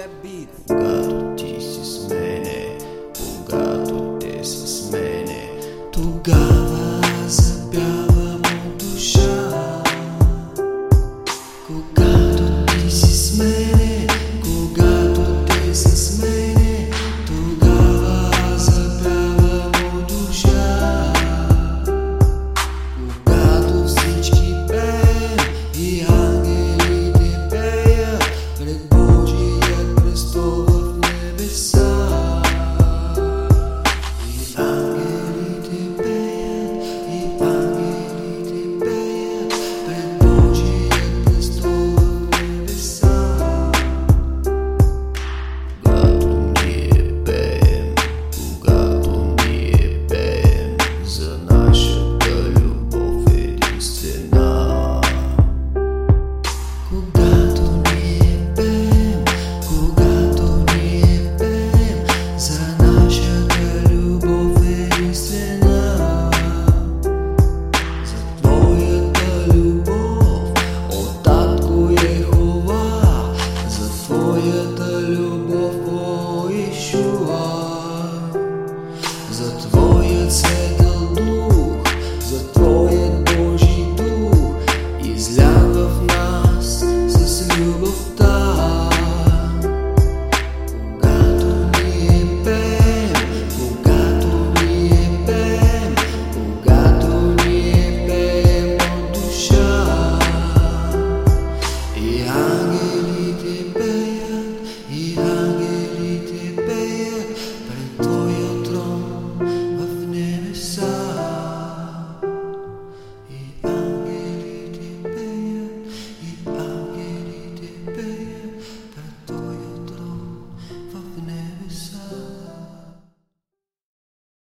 that beat. God, Jesus, man.